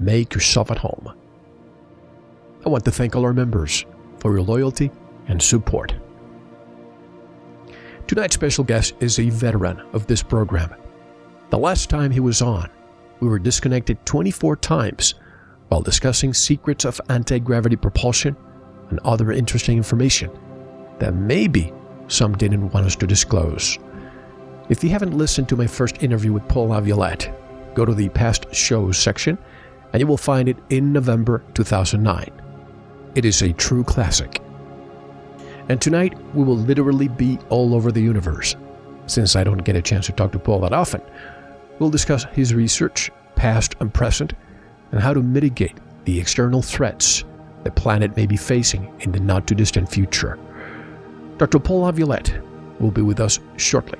make yourself at home. I want to thank all our members for your loyalty and support. Tonight's special guest is a veteran of this program. The last time he was on, we were disconnected 24 times while discussing secrets of anti gravity propulsion and other interesting information that maybe some didn't want us to disclose. If you haven't listened to my first interview with Paul LaViolette, go to the past shows section and you will find it in November 2009. It is a true classic. And tonight we will literally be all over the universe. Since I don't get a chance to talk to Paul that often, we'll discuss his research, past and present, and how to mitigate the external threats the planet may be facing in the not too distant future. Dr. Paul LaViolette will be with us shortly.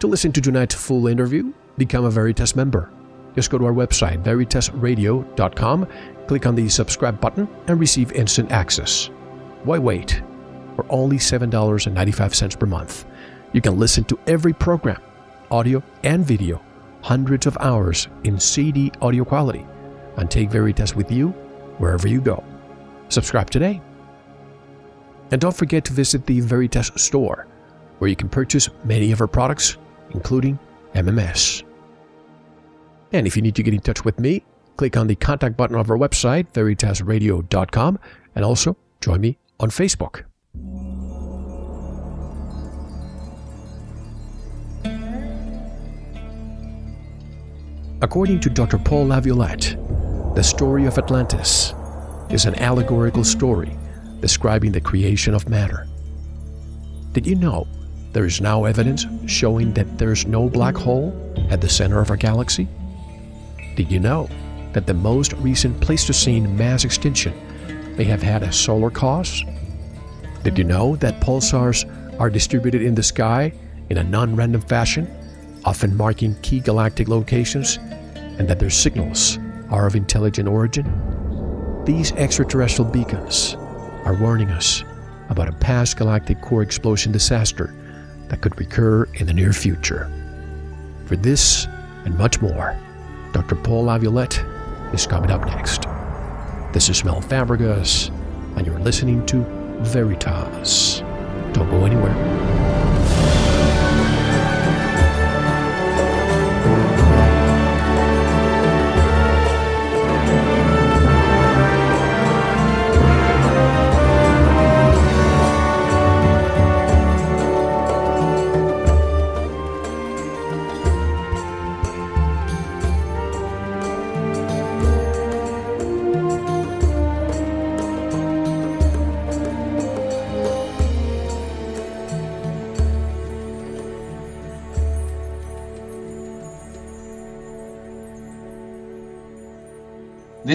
To listen to tonight's full interview, become a Veritas member. Just go to our website, veritasradio.com, click on the subscribe button, and receive instant access. Why wait? For only $7.95 per month, you can listen to every program, audio and video, hundreds of hours in CD audio quality, and take Veritas with you wherever you go. Subscribe today. And don't forget to visit the Veritas store, where you can purchase many of our products, including MMS. And if you need to get in touch with me, click on the contact button of our website, veritasradio.com, and also join me on Facebook. According to Dr. Paul LaViolette, the story of Atlantis is an allegorical story describing the creation of matter. Did you know there is now evidence showing that there is no black hole at the center of our galaxy? Did you know that the most recent Pleistocene mass extinction may have had a solar cause? Did you know that pulsars are distributed in the sky in a non random fashion, often marking key galactic locations, and that their signals are of intelligent origin? These extraterrestrial beacons are warning us about a past galactic core explosion disaster that could recur in the near future. For this and much more, Dr. Paul LaViolette is coming up next. This is Mel Fabregas, and you're listening to Veritas. Don't go anywhere.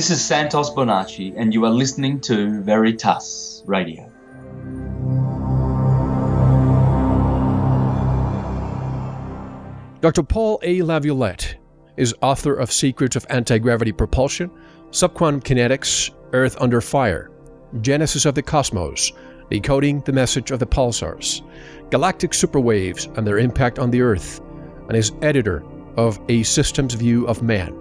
This is Santos Bonacci, and you are listening to Veritas Radio. Dr. Paul A. LaViolette is author of Secrets of Anti-Gravity Propulsion, Subquantum Kinetics, Earth Under Fire, Genesis of the Cosmos, Decoding the Message of the Pulsars, Galactic Superwaves and Their Impact on the Earth, and is editor of A Systems View of Man.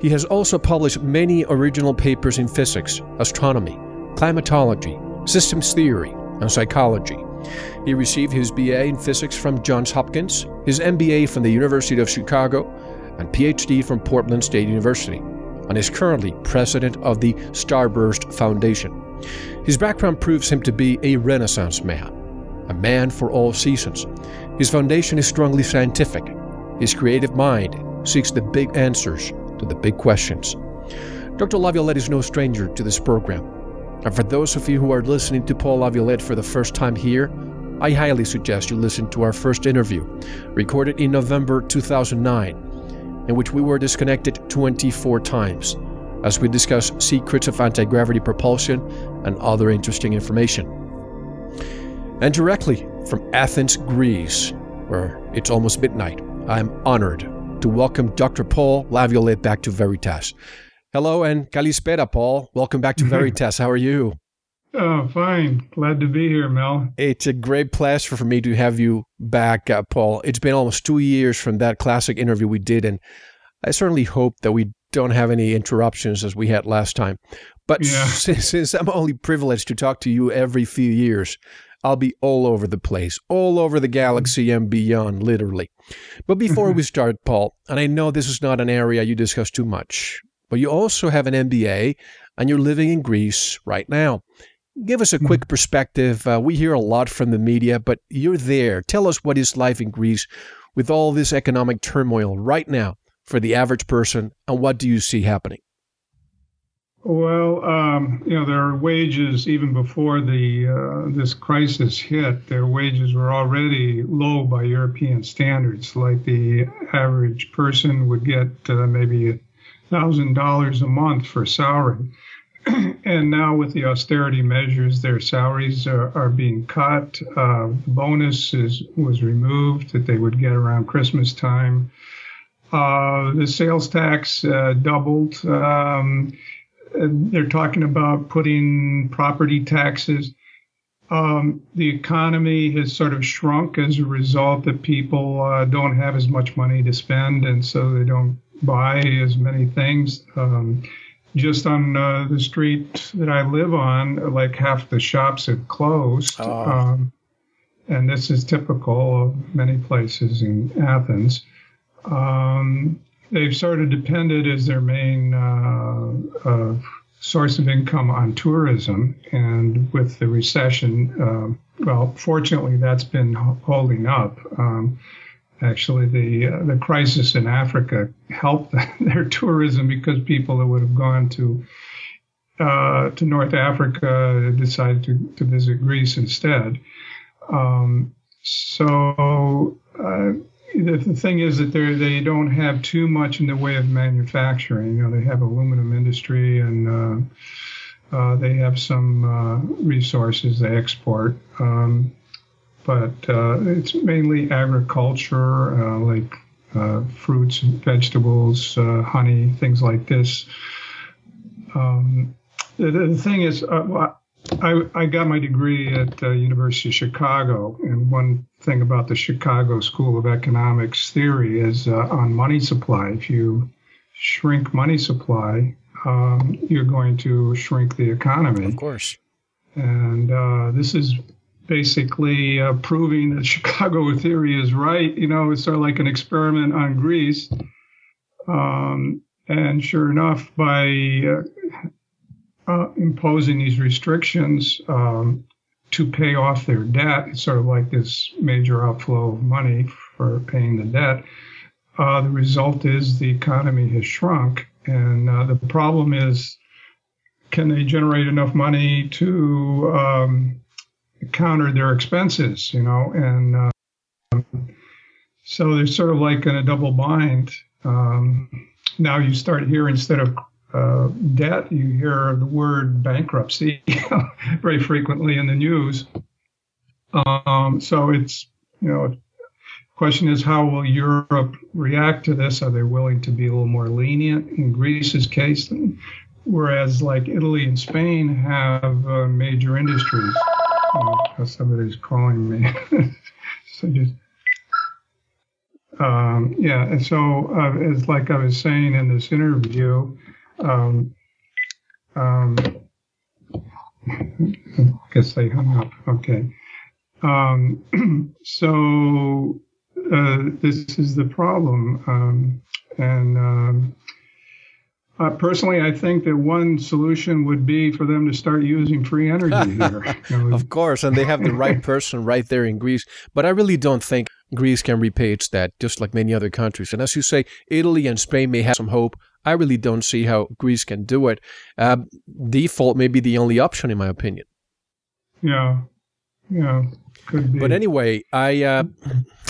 He has also published many original papers in physics, astronomy, climatology, systems theory, and psychology. He received his BA in physics from Johns Hopkins, his MBA from the University of Chicago, and PhD from Portland State University, and is currently president of the Starburst Foundation. His background proves him to be a Renaissance man, a man for all seasons. His foundation is strongly scientific. His creative mind seeks the big answers to the big questions. Dr. LaViolette is no stranger to this program. And for those of you who are listening to Paul LaViolette for the first time here, I highly suggest you listen to our first interview, recorded in November 2009, in which we were disconnected 24 times as we discuss secrets of anti gravity propulsion and other interesting information. And directly from Athens, Greece, where it's almost midnight, I'm honored to welcome Dr. Paul LaViolette back to Veritas. Hello and Kalispera, Paul. Welcome back to Veritas. How are you? Oh, fine. Glad to be here, Mel. It's a great pleasure for me to have you back, uh, Paul. It's been almost two years from that classic interview we did, and I certainly hope that we don't have any interruptions as we had last time. But yeah. since, since I'm only privileged to talk to you every few years, I'll be all over the place, all over the galaxy and beyond, literally. But before we start, Paul, and I know this is not an area you discuss too much, but you also have an MBA and you're living in Greece right now. Give us a quick mm-hmm. perspective. Uh, we hear a lot from the media, but you're there. Tell us what is life in Greece with all this economic turmoil right now for the average person, and what do you see happening? Well, um, you know, their wages even before the uh, this crisis hit, their wages were already low by European standards. Like the average person would get uh, maybe thousand dollars a month for salary. and now with the austerity measures, their salaries are, are being cut. Uh, bonus was removed that they would get around Christmas time. Uh, the sales tax uh, doubled. Um, they're talking about putting property taxes. Um, the economy has sort of shrunk as a result that people uh, don't have as much money to spend, and so they don't buy as many things. Um, just on uh, the street that I live on, like half the shops have closed. Oh. Um, and this is typical of many places in Athens. Um, they've sort of depended as their main uh, uh, source of income on tourism. And with the recession, uh, well, fortunately, that's been holding up. Um, actually the uh, the crisis in Africa helped their tourism because people that would have gone to uh, to North Africa decided to, to visit Greece instead. Um, so uh, the, the, thing is that they they don't have too much in the way of manufacturing. You know, they have aluminum industry and uh, uh, they have some uh, resources they export. Um, but uh, it's mainly agriculture, uh, like fruits, and vegetables, honey, things like this. Um, the, the, thing is, uh, I, I, got my degree at the University of Chicago, and one thing about the Chicago School of Economics theory is uh, on money supply. If you shrink money supply, um, you're going to shrink the economy. Of course And uh, this is basically uh, proving that Chicago theory is right. You know, it's sort of like an experiment on Greece. Um, and sure enough, by uh, uh, imposing these restrictions um, to pay off their debt, it's sort of like this major outflow of money for paying the debt. Uh, the result is the economy has shrunk, and uh, the problem is, can they generate enough money to um, counter their expenses? You know, and uh, so they're sort of like in a double bind. Um, now you start here instead of uh, debt, you hear the word bankruptcy very frequently in the news. Um, so it's you know the Question is, how will Europe react to this? Are they willing to be a little more lenient in Greece's case? Whereas, like Italy and Spain have uh, major industries. Oh, somebody's calling me. so just, um, yeah. And so, uh, it's like I was saying in this interview. Um, um, I guess they hung up. Okay. Um, so uh, this is the problem. Um, and um, uh, personally, I think that one solution would be for them to start using free energy here. You know, of course, and they have the right person right there in Greece. But I really don't think Greece can repay its debt, just like many other countries. And as you say, Italy and Spain may have some hope. I really don't see how Greece can do it. Uh, default may be the only option, in my opinion. Yeah, yeah, could be. But anyway, I uh,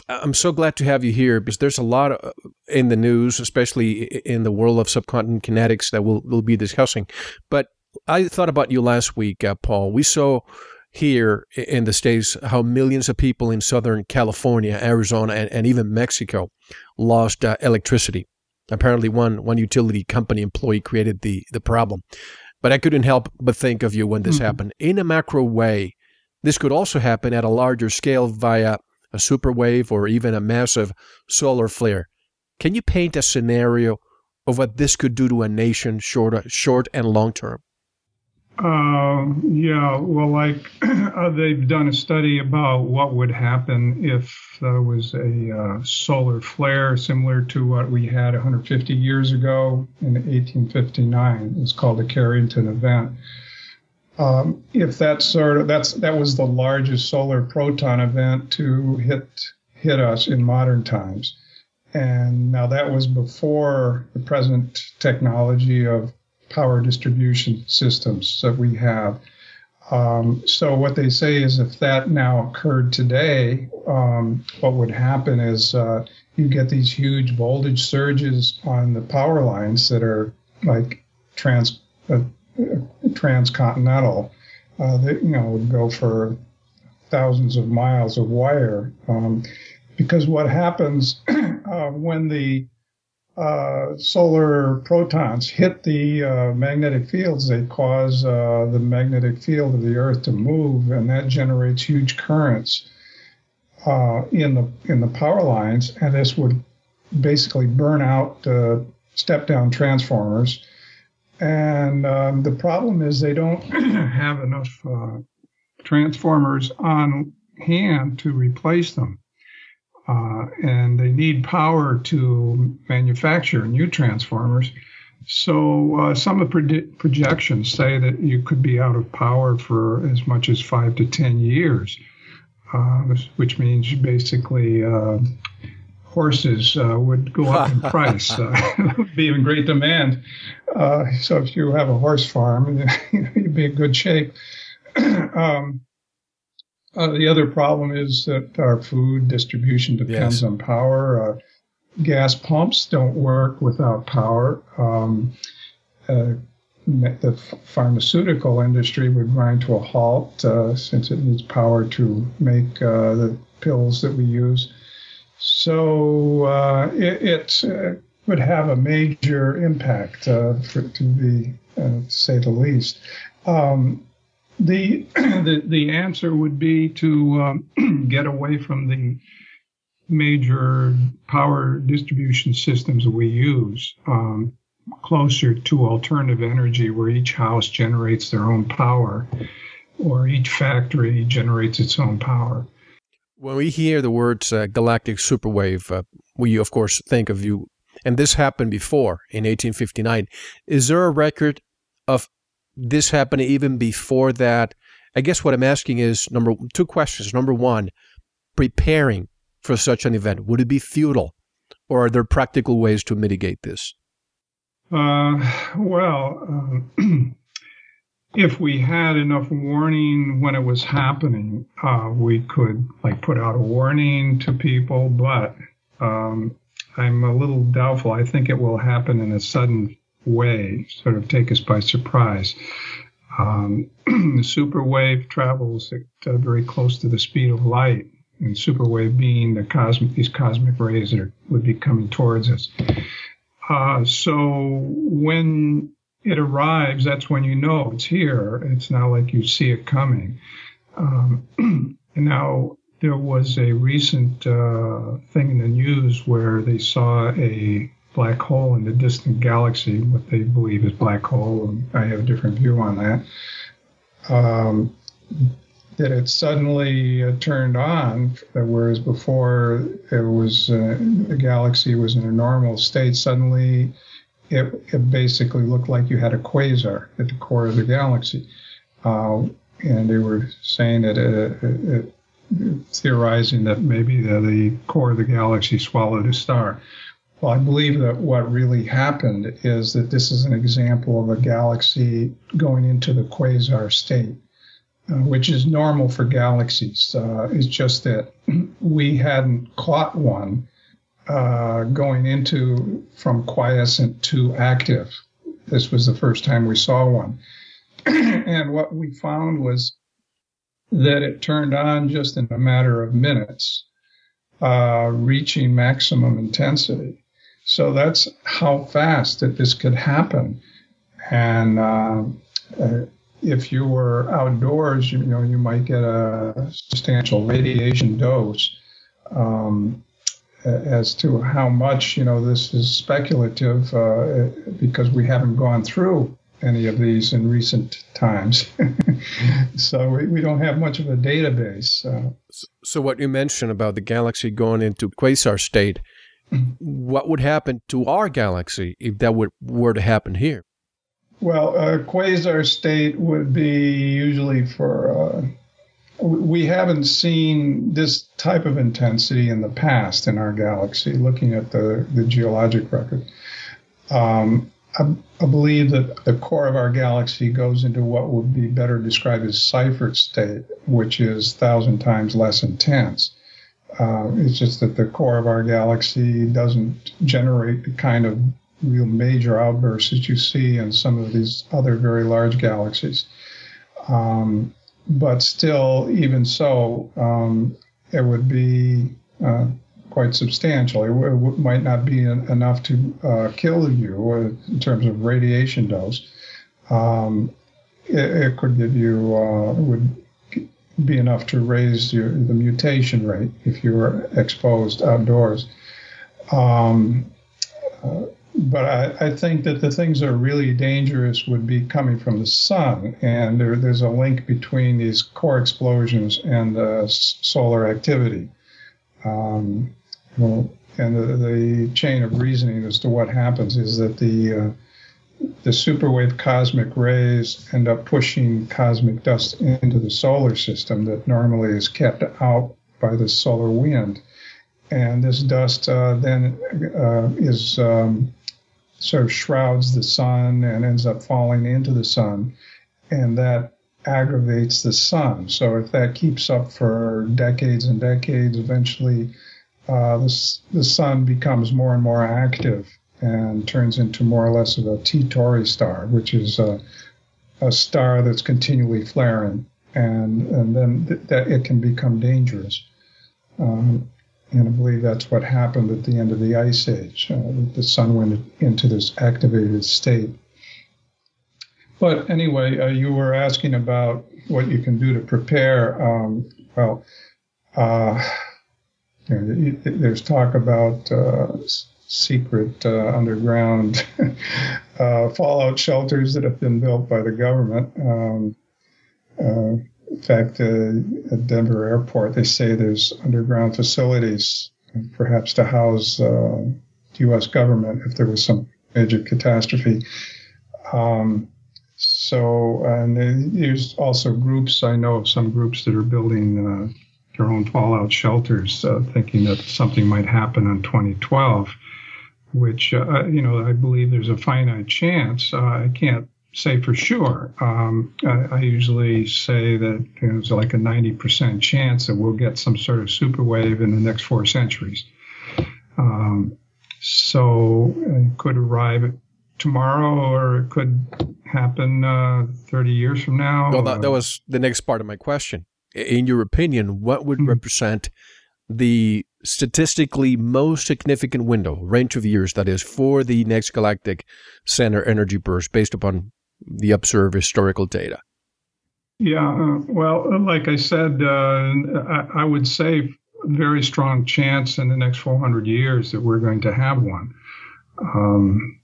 I'm so glad to have you here because there's a lot of, in the news, especially in the world of subquantum kinetics that we'll, we'll be discussing. But I thought about you last week, uh, Paul. We saw here in the States how millions of people in Southern California, Arizona, and, and even Mexico lost uh, electricity. Apparently, one, one utility company employee created the, the problem. But I couldn't help but think of you when this mm-hmm. happened. In a macro way, this could also happen at a larger scale via a superwave, or even a massive solar flare. Can you paint a scenario of what this could do to a nation short, short and long term? Uh, yeah, well, like uh, they've done a study about what would happen if there was a uh, solar flare similar to what we had 150 years ago in 1859. It's called the Carrington event. Um, if that sort of that's that was the largest solar proton event to hit hit us in modern times, and now that was before the present technology of power distribution systems that we have. Um, so what they say is if that now occurred today, um, what would happen is uh, you get these huge voltage surges on the power lines that are like trans uh, transcontinental uh, that you know would go for thousands of miles of wire. Um, because what happens uh, when the uh, solar protons hit the uh, magnetic fields, they cause uh, the magnetic field of the Earth to move, and that generates huge currents uh, in the in the power lines, and this would basically burn out the step down transformers and um, the problem is they don't have enough uh, transformers on hand to replace them. Uh, and they need power to manufacture new transformers. So uh, some of the projections say that you could be out of power for as much as five to ten years, uh, which means basically uh, horses uh, would go up in price, uh, be in great demand. Uh, so if you have a horse farm, you'd be in good shape. um, uh, the other problem is that our food distribution depends yes. on power. Uh, gas pumps don't work without power. Um, uh, the pharmaceutical industry would grind to a halt since it needs power to make the pills that we use. So uh, it, it uh, would have a major impact, uh, for, to be uh, to say the least. Um, the, the the answer would be to um, get away from the major power distribution systems we use, um, closer to alternative energy, where each house generates their own power or each factory generates its own power. When we hear the words uh, galactic superwave, uh, we of course think of you, and this happened before in 1859. Is there a record of this happened even before that? I guess what I'm asking is number two questions. Number one, preparing for such an event would it be futile, or are there practical ways to mitigate this? Uh, well, um, if we had enough warning when it was happening, uh, we could like put out a warning to people. But um, I'm a little doubtful. I think it will happen in a sudden way, sort of take us by surprise. Um, the super wave travels at, uh, very close to the speed of light, and super wave being the cosmic these cosmic rays that are, would be coming towards us. Uh, so when it arrives, that's when you know it's here. It's not like you see it coming. Um, now there was a recent uh, thing in the news where they saw a black hole in the distant galaxy, what they believe is black hole. And I have a different view on that. Um, that it suddenly uh, turned on, whereas before it was uh, the galaxy was in a normal state. Suddenly, it, it basically looked like you had a quasar at the core of the galaxy, uh, and they were saying that it, it, theorizing that maybe the, the core of the galaxy swallowed a star. Well, I believe that what really happened is that this is an example of a galaxy going into the quasar state uh, which is normal for galaxies. Uh, it's just that we hadn't caught one uh, going into from quiescent to active. This was the first time we saw one. and what we found was that it turned on just in a matter of minutes, uh, reaching maximum intensity. So that's how fast that this could happen. And uh, uh, if you were outdoors, you, know, you might get a substantial radiation dose. Um, as to how much, you know, this is speculative uh, because we haven't gone through any of these in recent times. so we, we, don't have much of a database. Uh, so, what you mentioned about the galaxy going into quasar state. What would happen to our galaxy if that would, were to happen here? Well, a quasar state would be usually for. Uh, we haven't seen this type of intensity in the past in our galaxy, looking at the, the geologic record. Um, I, I, believe that the core of our galaxy goes into what would be better described as Seyfert state, which is thousand times less intense. Uh, it's just that the core of our galaxy doesn't generate the kind of real major outbursts that you see in some of these other very large galaxies. Um, but still, even so, um, it would be uh, quite substantial. It, w- might not be en- enough to uh, kill you in terms of radiation dose. Um, it, it, could give you uh, would be enough to raise your, the mutation rate if you were exposed outdoors. Um, uh, but I, I, think that the things that are really dangerous would be coming from the sun, and there, there's a link between these core explosions and the solar activity. Um, and the, the, chain of reasoning as to what happens is that the uh, the superwave cosmic rays end up pushing cosmic dust into the solar system that normally is kept out by the solar wind. And this dust uh, then uh, is um, sort of shrouds the sun and ends up falling into the sun. And that aggravates the sun. So if that keeps up for decades and decades, eventually uh, the, the sun becomes more and more active and turns into more or less of a T Tauri star, which is a, a star that's continually flaring. And, and then th- that it can become dangerous. Um, and I believe that's what happened at the end of the Ice Age. Uh, the sun went into this activated state. But anyway, uh, you were asking about what you can do to prepare. Um, well, uh, there's talk about uh, secret uh, underground uh, fallout shelters that have been built by the government. Um, Uh, in fact, uh, at Denver Airport, they say there's underground facilities, perhaps to house uh, the U.S. government if there was some major catastrophe. Um, so, and there's also groups, I know of some groups that are building uh, their own fallout shelters, uh, thinking that something might happen in 2012, which, uh, you know, I believe there's a finite chance. Uh, I can't say for sure. Um, I, I, usually say that there's like a 90% chance that we'll get some sort of super wave in the next four centuries. Um, so it could arrive tomorrow or it could happen uh, 30 years from now. Well, that, that, was the next part of my question. In your opinion, what would mm-hmm. represent the statistically most significant window, range of years, that is, for the next galactic center energy burst based upon the observed historical data? Yeah, uh, well, like I said, uh, I, I, would say very strong chance in the next 400 years that we're going to have one. Um,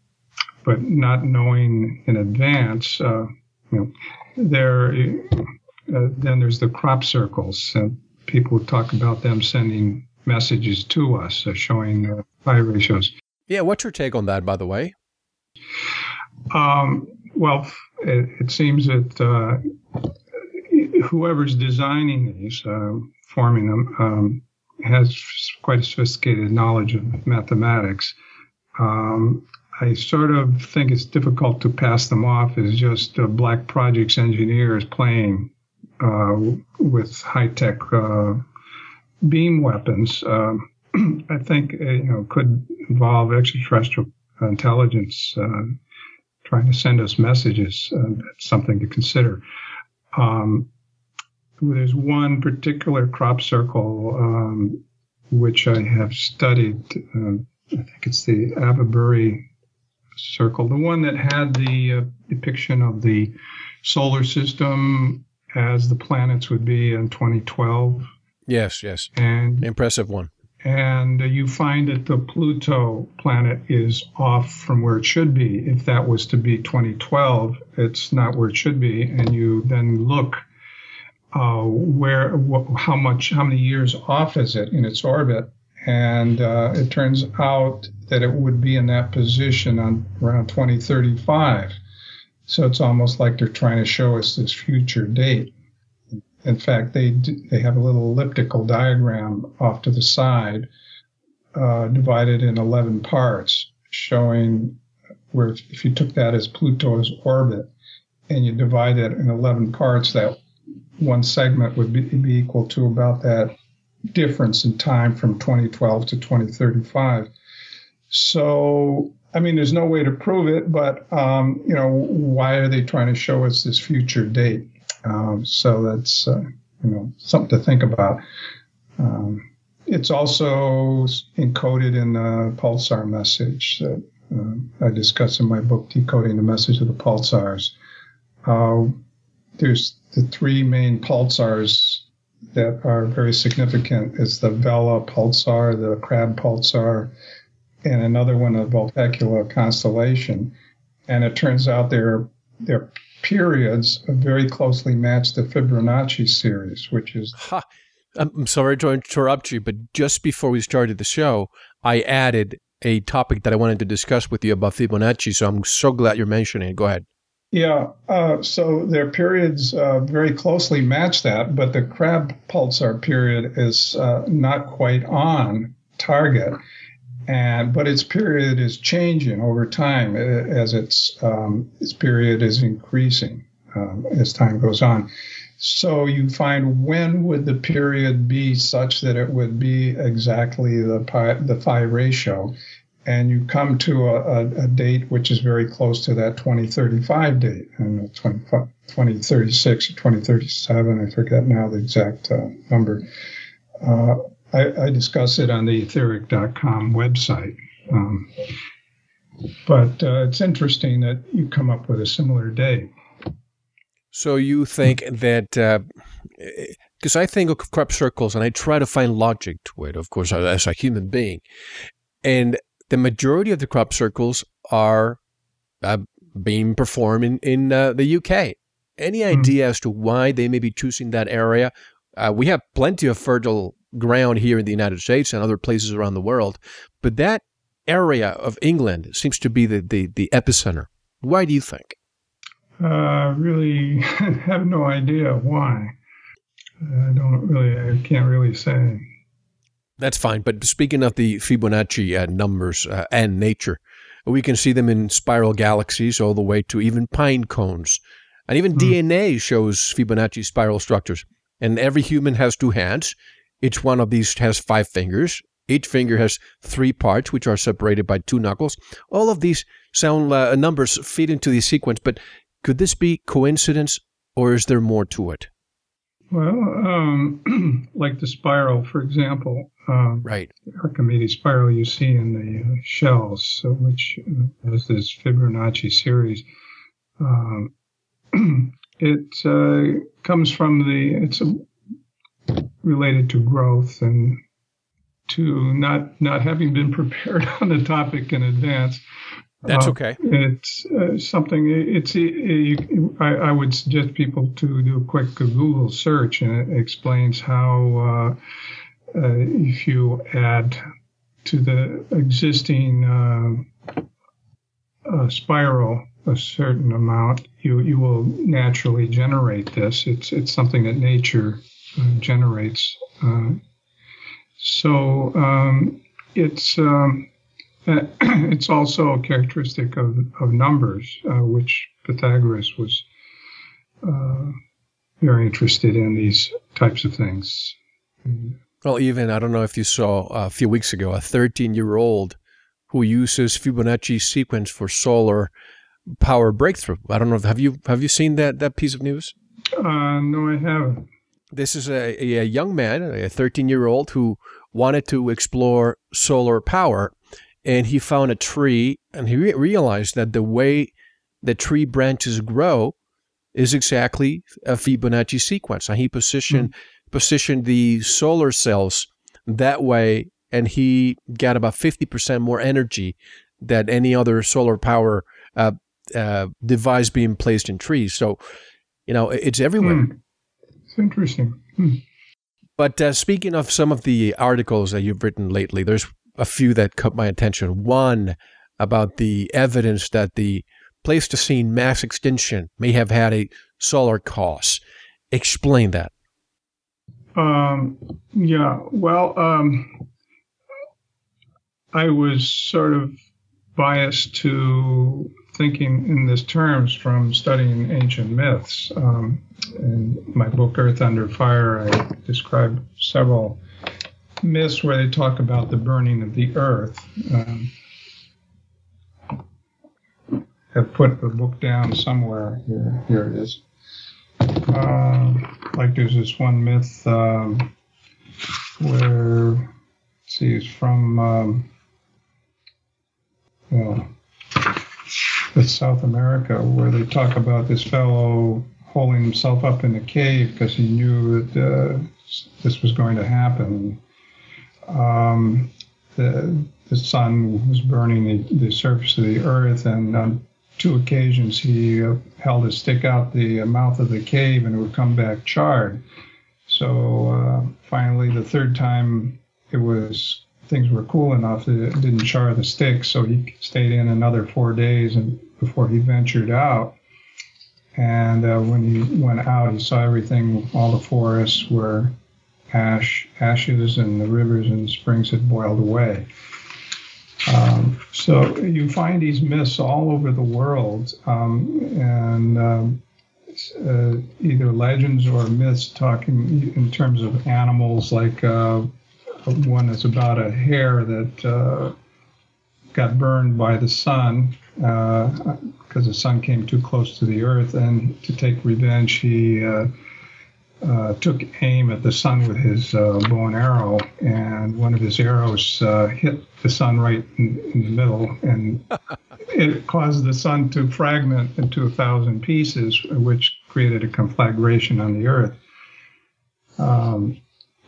but not knowing in advance, uh, you know, there, uh, then there's the crop circles. And people talk about them sending messages to us uh, showing phi ratios. Yeah, what's your take on that, by the way? Um, well, it, it, seems that uh, whoever's designing these, uh, forming them, um, has quite a sophisticated knowledge of mathematics. Um, I sort of think it's difficult to pass them off as just uh, black projects engineers playing with high tech uh, beam weapons. Um, I think uh, you know could involve extraterrestrial intelligence uh, trying to send us messages. Uh, that's something to consider. Um, there's one particular crop circle um, which I have studied. Uh, I think it's the Avebury circle, the one that had the uh, depiction of the solar system as the planets would be in 2012. Yes, yes. And impressive one and you find that the Pluto planet is off from where it should be. If that was to be 2012, it's not where it should be, and you then look uh, where wh- how much how many years off is it in its orbit, and uh, it turns out that it would be in that position on around 2035. So it's almost like they're trying to show us this future date. In fact, they they have a little elliptical diagram off to the side, uh, divided in 11 parts, showing where if you took that as Pluto's orbit and you divide it in 11 parts, that one segment would be, be equal to about that difference in time from 2012 to 2035. So, I mean, there's no way to prove it, but um, you know, why are they trying to show us this future date? Um, so that's uh, you know something to think about. Um, it's also encoded in the pulsar message that uh, I discuss in my book, Decoding the Message of the Pulsars. Uh, there's the three main pulsars that are very significant is the Vela pulsar, the Crab pulsar, and another one, the Vulpecula constellation. And it turns out they're they're periods very closely match the Fibonacci series, which is. Ha. I'm sorry to interrupt you, but just before we started the show, I added a topic that I wanted to discuss with you about Fibonacci. So I'm so glad you're mentioning it. Go ahead. Yeah, uh, so their periods uh, very closely match that, but the crab pulsar period is uh, not quite on target and but its period is changing over time as its um, its period is increasing um, as time goes on. So you find when would the period be such that it would be exactly the pi, the phi ratio, and you come to a, a, a, date which is very close to that 2035 date, and 2036 or 2037, I forget now the exact uh, number. Uh, I, I discuss it on the etheric.com website. Um, but uh, it's interesting that you come up with a similar date. So you think that, because uh, I think of crop circles and I try to find logic to it, of course, as a human being. And the majority of the crop circles are uh, being performed in, in uh, the UK. Any idea as to why they may be choosing that area? Uh, we have plenty of fertile ground here in the United States and other places around the world, but that area of England seems to be the, the, the epicenter. Why do you think? Uh, really have no idea why. I don't really, I can't really say. That's fine. But speaking of the Fibonacci uh, numbers uh, and nature, we can see them in spiral galaxies all the way to even pine cones. And even mm. DNA shows Fibonacci spiral structures. And every human has two hands. Each one of these has five fingers. Each finger has three parts, which are separated by two knuckles. All of these sound uh, numbers fit into the sequence, but could this be coincidence or is there more to it? Well, um, like the spiral, for example, um, right? Archimedes spiral you see in the uh, shells, so which uh, has this Fibonacci series. Um, it uh, comes from the it's a, related to growth and to not not having been prepared on the topic in advance. That's uh, okay. It's uh, something. It's. It, I, I, would suggest people to do a quick Google search, and it explains how uh, uh if you add to the existing uh, uh, spiral a certain amount, you you will naturally generate this. It's it's something that nature generates. so um, it's. Um, it's also a characteristic of, of numbers, uh, which Pythagoras was uh, very interested in these types of things. Well, even I don't know if you saw a few weeks ago a 13 year old who uses Fibonacci sequence for solar power breakthrough. I don't know. Have you have you seen that that piece of news? Uh, no, I haven't. This is a, a young man, a 13 year old who wanted to explore solar power and he found a tree and he re- realized that the way the tree branches grow is exactly a Fibonacci sequence. And he positioned mm-hmm. positioned the solar cells that way, and he got about fifty percent more energy than any other solar power uh, uh, device being placed in trees. So, you know, it's everywhere. Mm. It's interesting. Mm. But uh, speaking of some of the articles that you've written lately, there's a few that caught my attention. One about the evidence that the Pleistocene mass extinction may have had a solar cause. Explain that. Um, yeah, well, um, I was sort of biased to thinking in this terms from studying ancient myths. Um, in my book, Earth Under Fire, I describe several myths where they talk about the burning of the earth. Um, have put the book down somewhere. Here, here it is. Uh, like there's this one myth um, where, see, it's from, um, it's South America, where they talk about this fellow holding himself up in a cave because he knew that uh, this was going to happen um, the, the sun was burning the, the, surface of the earth, and on two occasions he uh, held his stick out the mouth of the cave and it would come back charred. So uh, finally, the third time it was things were cool enough that it didn't char the stick, so he stayed in another four days and before he ventured out. And uh, when he went out, he saw everything, all the forests were ash, ashes and the rivers and springs had boiled away. Um, so you find these myths all over the world, um, and um, uh, either legends or myths talking in terms of animals, like uh, one is about a hare that uh, got burned by the sun because uh, the sun came too close to the earth, and to take revenge, he uh, uh, took aim at the sun with his uh, bow and arrow, and one of his arrows uh, hit the sun right in, in the middle, and it caused the sun to fragment into a thousand pieces, which created a conflagration on the earth. Um,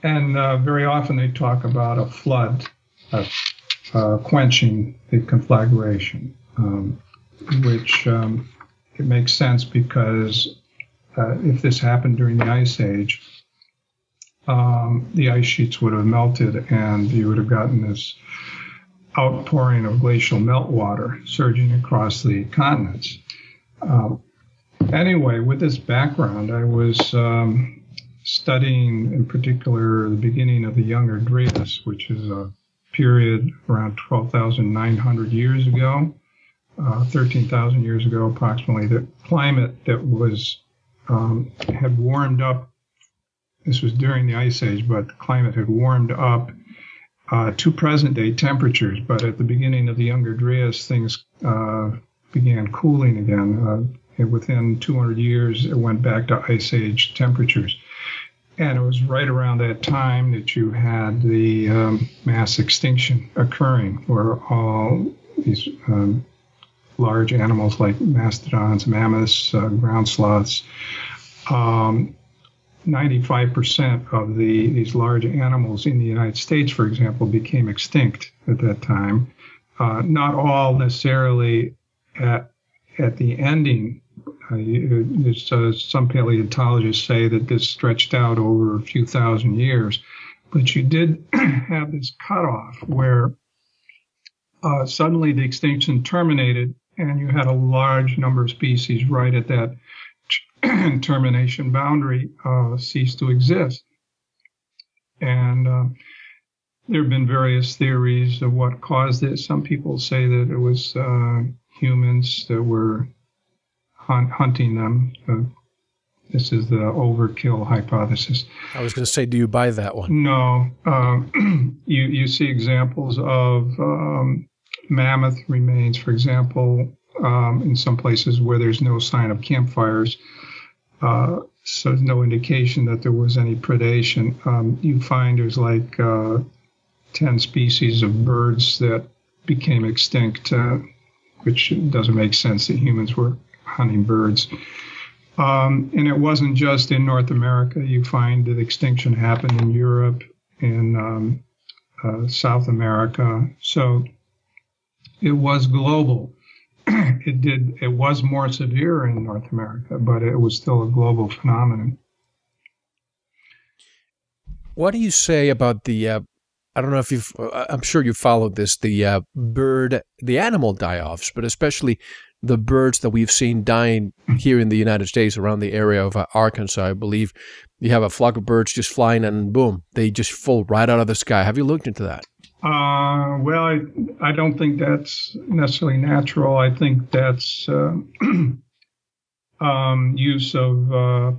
and uh, very often they talk about a flood uh, quenching the conflagration, um, which um, it makes sense because uh, if this happened during the Ice Age, um, the ice sheets would have melted and you would have gotten this outpouring of glacial meltwater surging across the continents. Uh, anyway, with this background, I was um, studying in particular the beginning of the Younger Dryas, which is a period around 12,900 years ago, uh, 13,000 years ago approximately, the climate that was um, had warmed up. This was during the Ice Age, but the climate had warmed up uh, to present day temperatures. But at the beginning of the Younger Dryas, things uh, began cooling again. Uh, within 200 years, it went back to Ice Age temperatures. And it was right around that time that you had the um, mass extinction occurring, where all these um, large animals like mastodons, mammoths, uh, ground sloths, um, 95% of the these large animals in the United States, for example, became extinct at that time. Uh, not all necessarily at at the ending. Uh, uh, some paleontologists say that this stretched out over a few thousand years, but you did have this cutoff where uh, suddenly the extinction terminated, and you had a large number of species right at that termination boundary uh, cease to exist. And uh, there have been various theories of what caused it. Some people say that it was uh, humans that were hunt, hunting them. Uh, this is the overkill hypothesis. I was going to say, do you buy that one? No. Um, you you see examples of um, mammoth remains, for example, um, in some places where there's no sign of campfires. Uh, so there's no indication that there was any predation. Um, you find there's like uh, 10 species of birds that became extinct, uh, which doesn't make sense that humans were hunting birds. Um, and it wasn't just in North America. You find that extinction happened in Europe, in um, uh, South America. So it was global. it did it was more severe in North America, but it was still a global phenomenon. What do you say about the? Uh, I don't know if you've. Uh, I'm sure you followed this. The uh, bird, the animal die-offs, but especially the birds that we've seen dying here in the United States around the area of uh, Arkansas. I believe you have a flock of birds just flying, and boom, they just fall right out of the sky. Have you looked into that? Uh, well, I, I don't think that's necessarily natural. I think that's uh, um, use of uh,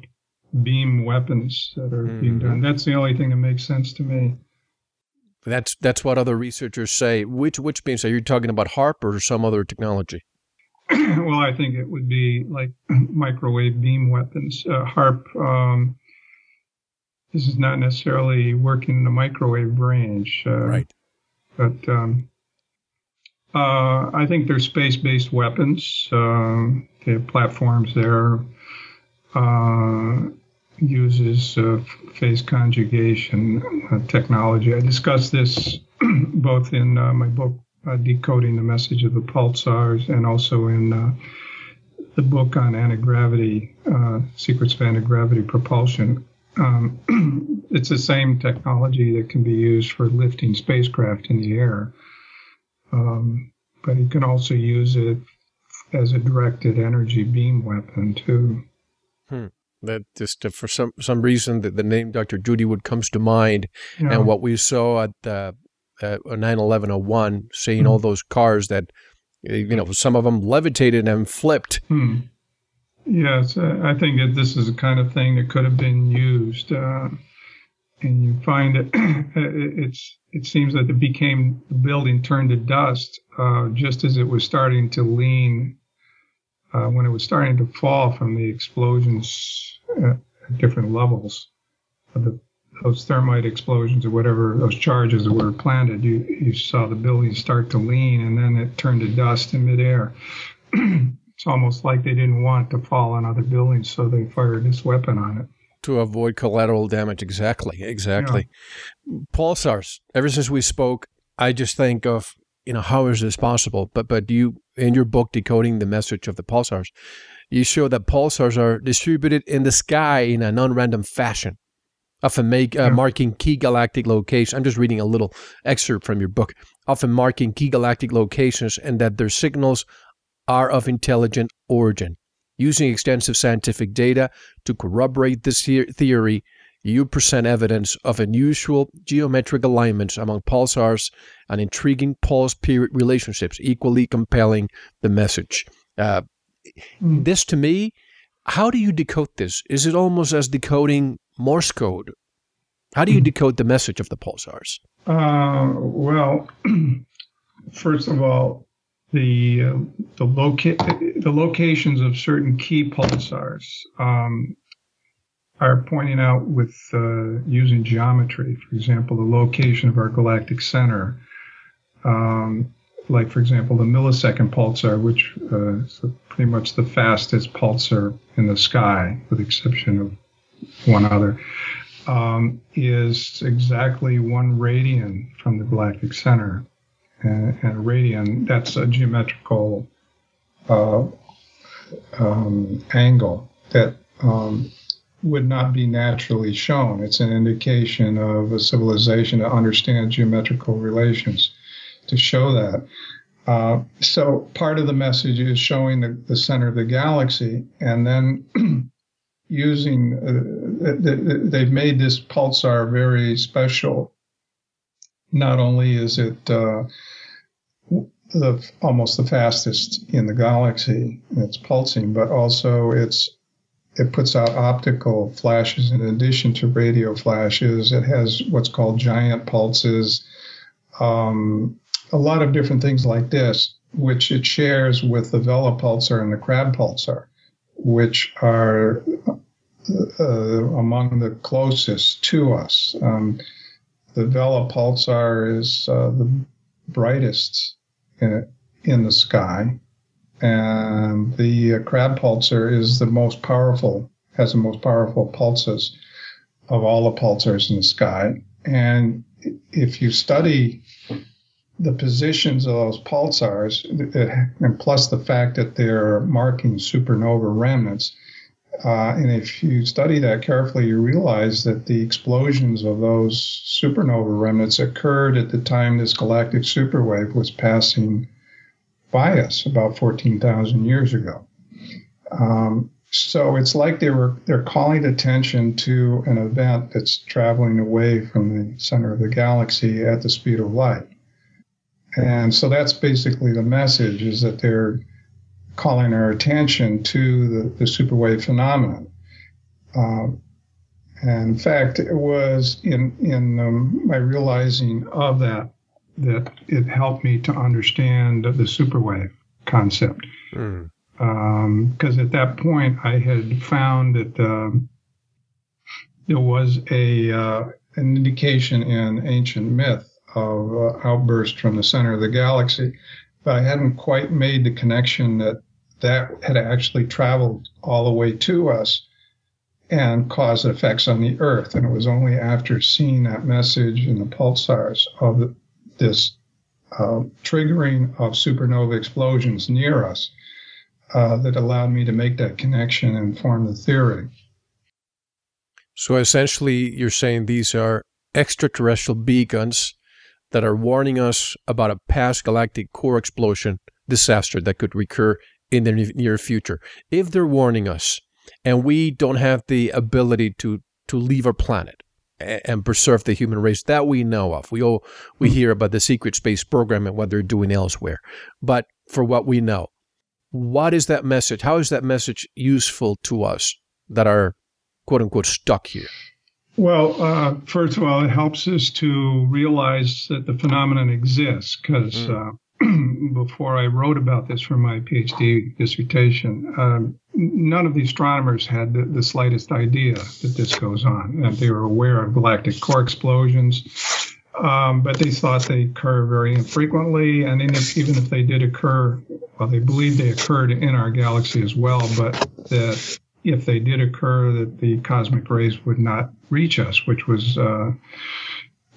beam weapons that are mm-hmm. being done. That's the only thing that makes sense to me. That's that's what other researchers say. Which which beams are you talking about? HAARP or some other technology? well, I think it would be like microwave beam weapons. Uh, HAARP. Um, this is not necessarily working in the microwave range. Uh, right but um, uh, I think they're space-based weapons. Uh, the platforms there uh, uses uh, phase conjugation technology. I discussed this both in uh, my book "Decoding the Message of the Pulsars" and also in the book on anti-gravity, secrets of anti-gravity propulsion. Um, it's the same technology that can be used for lifting spacecraft in the air, um, but you can also use it as a directed energy beam weapon too. Hmm. That just uh, for some some reason that the name Dr. Judy Wood comes to mind, yeah. and what we saw at the uh, 9/11/01, seeing hmm. all those cars that you know some of them levitated and flipped. Hmm. Yes, I think that this is the kind of thing that could have been used, uh, and you find that it's it seems that it became the building turned to dust uh, just as it was starting to lean uh, when it was starting to fall from the explosions at, different levels. Of the, those thermite explosions or whatever those charges were planted, you you saw the building start to lean, and then it turned to dust in midair. it's almost like they didn't want to fall on other buildings, so they fired this weapon on it. To avoid collateral damage. Exactly. Exactly. Yeah. Pulsars. Ever since we spoke, I just think of, you know, how is this possible? But, but you, in your book, Decoding the Message of the Pulsars, you show that pulsars are distributed in the sky in a non-random fashion, often make uh, marking key galactic locations. I'm just reading a little excerpt from your book. Often marking key galactic locations, and that their signals are of intelligent origin. Using extensive scientific data to corroborate this theory, you present evidence of unusual geometric alignments among pulsars and intriguing pulse period relationships, equally compelling the message. Uh, mm. This to me, how do you decode this? Is it almost as decoding Morse code? How do you mm. decode the message of the pulsars? Uh, well, first of all, the uh, the, loca- the locations of certain key pulsars um, are pointing out with uh, using geometry. For example, the location of our galactic center, um, like for example the millisecond pulsar, which uh, is pretty much the fastest pulsar in the sky, with the exception of one other. Um, is exactly one radian from the galactic center and, and radian, that's a geometrical uh, um, angle that um, would not be naturally shown. It's an indication of a civilization to understand geometrical relations to show that. Uh, so part of the message is showing the, the center of the galaxy and then using, uh, they've made this pulsar very special. Not only is it uh, the almost the fastest in the galaxy. It's pulsing, but also it's it puts out optical flashes in addition to radio flashes. It has what's called giant pulses, um, a lot of different things like this, which it shares with the Vela pulsar and the Crab pulsar, which are uh, among the closest to us. Um, the Vela pulsar is uh, the brightest in, in the sky. And the uh, crab pulsar is the most powerful, has the most powerful pulses of all the pulsars in the sky. And if you study the positions of those pulsars, and plus the fact that they're marking supernova remnants, uh, and if you study that carefully, you realize that the explosions of those supernova remnants occurred at the time this galactic superwave was passing by us about 14,000 years ago. Um, so it's like they were they're calling attention to an event that's traveling away from the center of the galaxy at the speed of light. And so that's basically the message is that they're calling our attention to the, the superwave phenomenon. Um, and in fact, it was in in um, my realizing of that that it helped me to understand the superwave concept. Because mm. um, at that point, I had found that um, there was a uh, an indication in ancient myth of uh, outburst from the center of the galaxy but I hadn't quite made the connection that that had actually traveled all the way to us and caused effects on the Earth. And it was only after seeing that message in the pulsars of this uh, triggering of supernova explosions near us uh, that allowed me to make that connection and form the theory. So essentially, you're saying these are extraterrestrial beacons that are warning us about a past galactic core explosion disaster that could recur in the near future. If they're warning us and we don't have the ability to to leave our planet and preserve the human race that we know of. We all we mm-hmm. hear about the secret space program and what they're doing elsewhere. But for what we know, what is that message? How is that message useful to us that are quote unquote stuck here? Well, uh, first of all, it helps us to realize that the phenomenon exists because mm. uh, before I wrote about this for my PhD dissertation, um, none of the astronomers had the, the, slightest idea that this goes on. That they were aware of galactic core explosions, um, but they thought they occur very infrequently. And if, even if they did occur, well, they believed they occurred in our galaxy as well, but that if they did occur, that the cosmic rays would not reach us, which was uh,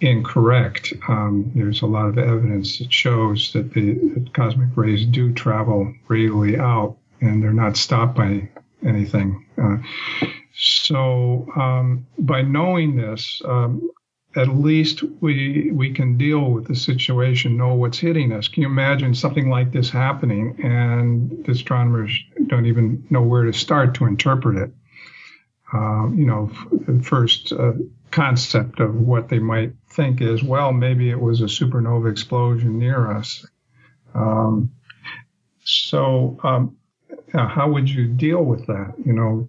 incorrect. Um, there's a lot of evidence that shows that the that cosmic rays do travel radially out and they're not stopped by anything. Uh, so um, by knowing this, um, at least we we can deal with the situation, know what's hitting us. Can you imagine something like this happening, and the astronomers don't even know where to start to interpret it? Uh, you know, the first uh, concept of what they might think is, well, maybe it was a supernova explosion near us. Um, so, um, how would you deal with that? You know,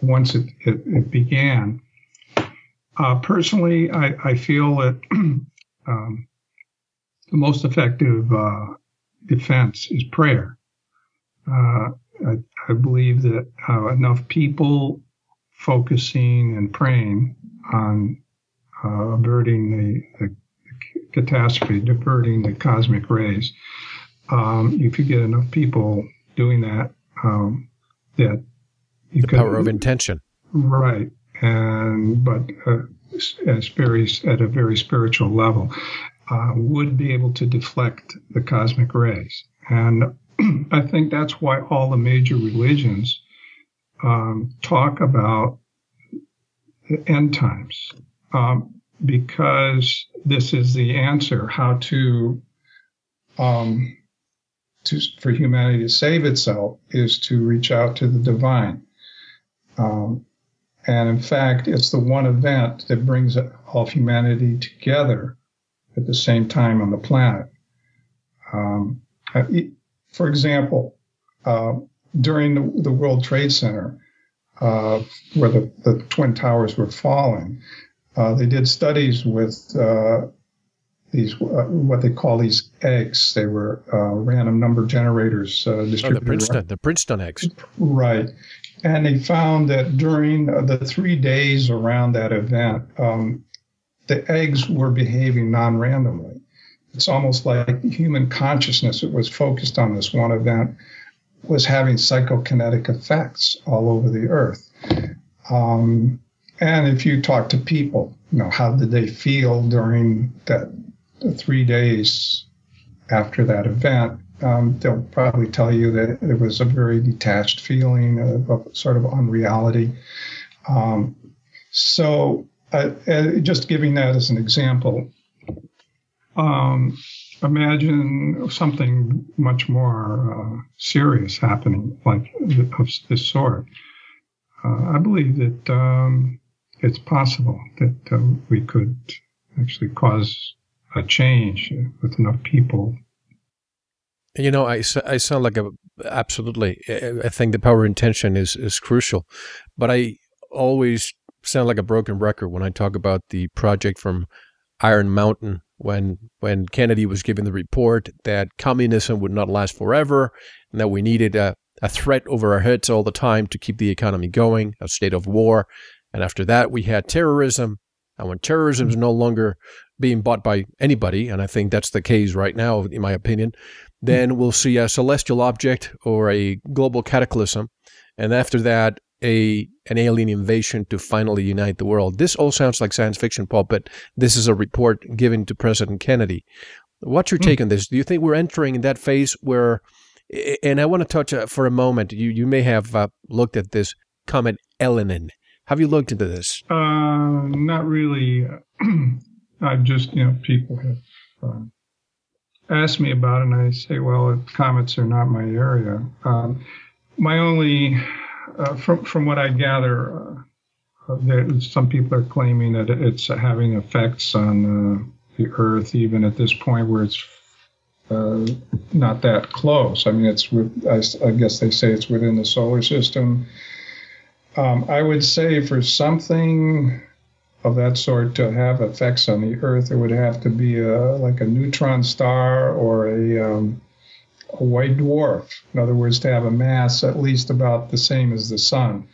once it, it, it began. Uh, personally, I, I, feel that um, the most effective uh, defense is prayer. Uh, I, I, believe that uh, enough people focusing and praying on uh, averting the, the, catastrophe, diverting the cosmic rays. Um, if you get enough people doing that, um, that you the could, power of intention, right? And but uh, as very at a very spiritual level, uh, would be able to deflect the cosmic rays, and I think that's why all the major religions um, talk about the end times. Um, because this is the answer how to um, to for humanity to save itself is to reach out to the divine. Um, and in fact it's the one event that brings all humanity together at the same time on the planet um, for example uh, during the, the World Trade Center uh, where the, the Twin Towers were falling. Uh, they did studies with uh, these uh, what they call these eggs. They were uh, random number generators distributed. Oh, the Princeton, the Princeton eggs. Right, and they found that during the three days around that event, um, the eggs were behaving non-randomly. It's almost like human consciousness. It was focused on this one event was having psychokinetic effects all over the earth. Um, and if you talk to people, you know, how did they feel during that the three days after that event? Um, they'll probably tell you that it was a very detached feeling of, of sort of unreality. Um, so, uh, uh, just giving that as an example, um, imagine something much more uh, serious happening, like of this sort. Uh, I believe that um, it's possible that uh, we could actually cause a change with enough people. You know, I, I sound like a absolutely. I think the power intention is is crucial, but I always sound like a broken record when I talk about the project from Iron Mountain when when Kennedy was giving the report that communism would not last forever and that we needed a, a threat over our heads all the time to keep the economy going, a state of war. And after that, we had terrorism. And when terrorism is no longer being bought by anybody, and I think that's the case right now, in my opinion, then we'll see a celestial object or a global cataclysm. And after that, a an alien invasion to finally unite the world. This all sounds like science fiction, Paul, but this is a report given to President Kennedy. What's your hmm. take on this? Do you think we're entering that phase where? And I want to touch uh, for a moment. You you may have uh, looked at this comet Elenin. Have you looked into this? Uh, not really. I've just you know people have uh, asked me about it, and I say, well, comets are not my area. Um, my only uh, from from what I gather, uh, there, some people are claiming that it's having effects on uh, the Earth, even at this point where it's uh, not that close. I mean, it's I, I, guess they say it's within the solar system. Um, I would say for something of that sort to have effects on the Earth, it would have to be a, like a neutron star or a um, a white dwarf. In other words, to have a mass at least about the same as the sun.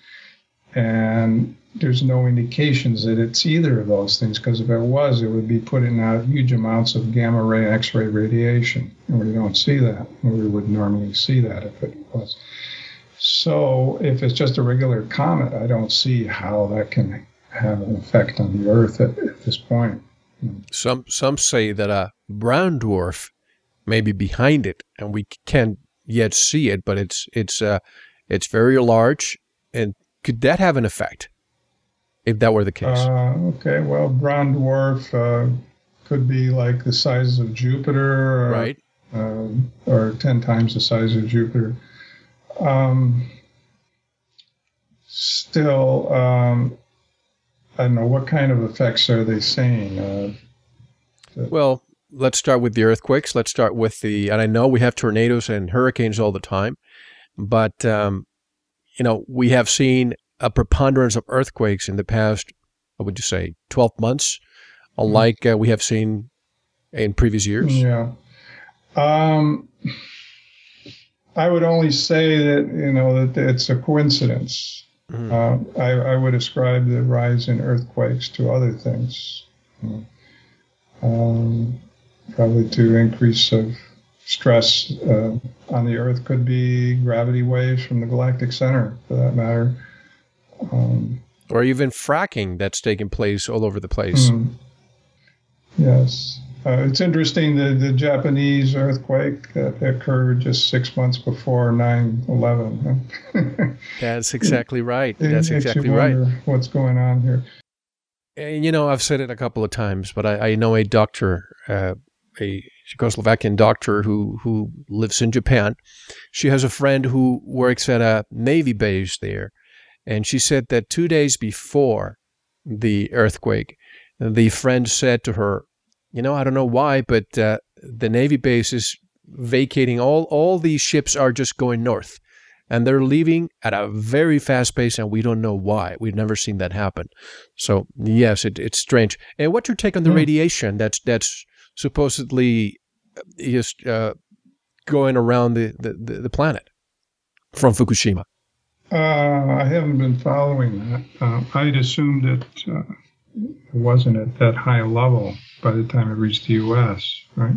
And there's no indications that it's either of those things because if it was, it would be putting out huge amounts of gamma ray X ray radiation. And we don't see that. We would normally see that if it was. So if it's just a regular comet, I don't see how that can have an effect on the Earth at, at this point. Some some say that a brown dwarf may be behind it, and we can't yet see it, but it's it's uh, it's very large. And could that have an effect if that were the case? Uh, okay, well, brown dwarf uh, could be like the size of Jupiter, or, right? Uh, or ten times the size of Jupiter. Um, still, um, I don't know what kind of effects are they saying. Uh, well, let's start with the earthquakes. Let's start with the, and I know we have tornadoes and hurricanes all the time, but um, you know we have seen a preponderance of earthquakes in the past. What would you say, twelve months, unlike uh, we have seen in previous years? Yeah. Um, I would only say that you know that it's a coincidence. Mm-hmm. Uh, I, I, would ascribe the rise in earthquakes to other things. Um, probably to increase of stress uh, on the Earth could be gravity waves from the galactic center, for that matter. Um, or even fracking that's taking place all over the place. Mm, yes. Uh, it's interesting that the Japanese earthquake occurred just six months before 9 11. That's exactly right. That's exactly right. What's going on here? And, you know, I've said it a couple of times, but I, I know a doctor, uh, a Czechoslovakian doctor who, who lives in Japan. She has a friend who works at a Navy base there. And she said that two days before the earthquake, the friend said to her, you know, I don't know why, but uh, the Navy base is vacating. All all these ships are just going north, and they're leaving at a very fast pace, and we don't know why. We've never seen that happen. So yes, it, it's strange. And what's your take on the mm. radiation that's that's supposedly uh, just uh, going around the, the, the, planet from Fukushima? Uh, I haven't been following that. Uh, I'd assumed that uh, it wasn't at that high level by the time it reached the U.S., right?